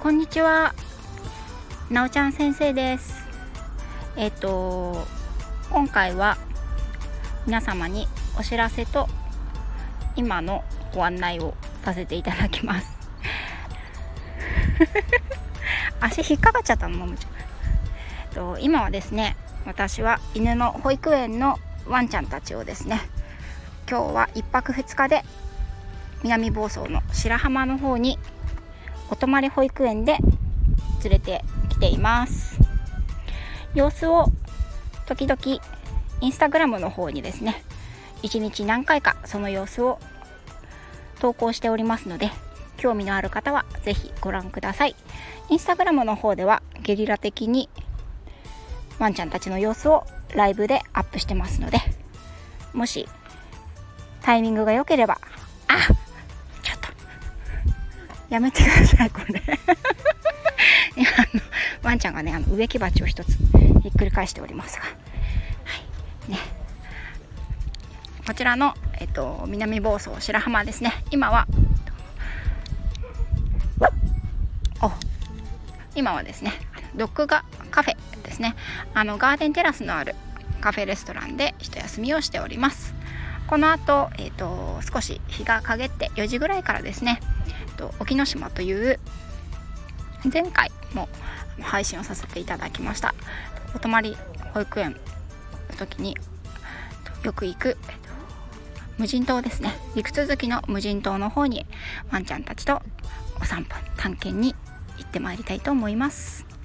こんにちは。なおちゃん先生です。えっ、と今回は皆様にお知らせと今のご案内をさせていただきます。足引っかかっちゃったの？ももちゃんと今はですね私は犬の保育園のワンちゃんたちをですね今日は1泊2日で南房総の白浜の方にお泊まり保育園で連れてきています。様子を時々インスタグラムの方にですね1日何回かその様子を投稿しておりますので興味のある方は是非ご覧ください。インスタグラムの方ではゲリラ的にワンちゃんたちの様子をライブでアップしてますのでもしタイミングが良ければ。あちょっと。やめてくださいこれ。今あのワンちゃんがねあの植木鉢を一つひっくり返しておりますが。はい。ね。こちらの、えっと、南房総白浜ですね。今はお今はですねドッグがカフェですね。あのガーデンテラスのあるカフェレストランで一休みをしております。この後、えーと、少し日が陰って4時ぐらいからですね、えーと、沖ノ島という前回も配信をさせていただきましたお泊まり保育園の時によく行く無人島ですね陸続きの無人島の方にワンちゃんたちとお散歩探検に行ってまいりたいと思います。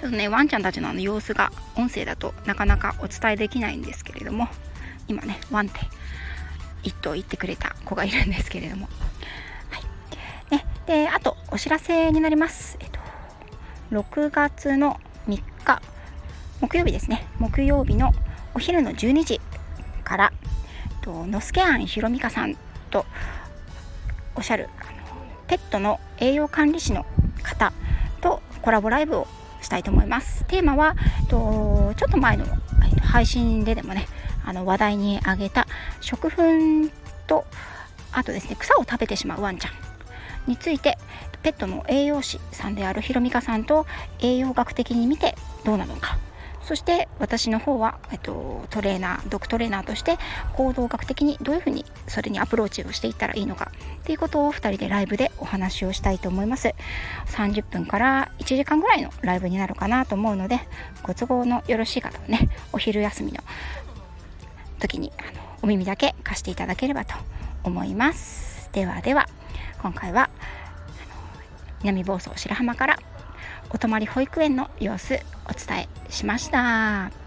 ちょっとねワンちゃんたちのあの様子が音声だとなかなかお伝えできないんですけれども今ねワンって一頭言ってくれた子がいるんですけれども。はい。ねであとお知らせになります。えっと6月の3日木曜日ですね。木曜日のお昼の12時からとのすけあんひろみかさんとおっしゃるペットの栄養管理士の方とコラボライブをしたいと思います。テーマはとちょっと前の配信ででもねあの話題に挙げた食粉とあとですね草を食べてしまうワンちゃんについてペットの栄養士さんであるひろみかさんと栄養学的に見てどうなのかそして私の方は、えっと、トレーナードクトレーナーとして行動学的にどういうふうにそれにアプローチをしていったらいいのかっていうことを2人でライブでお話をしたいと思います。30分から1時間ぐらいのライブになるかなと思うのでご都合のよろしい方はねお昼休みの時にあのお耳だけ貸していただければと思います。ではでは今回は南房総白浜からお泊まり保育園の様子お伝えしました。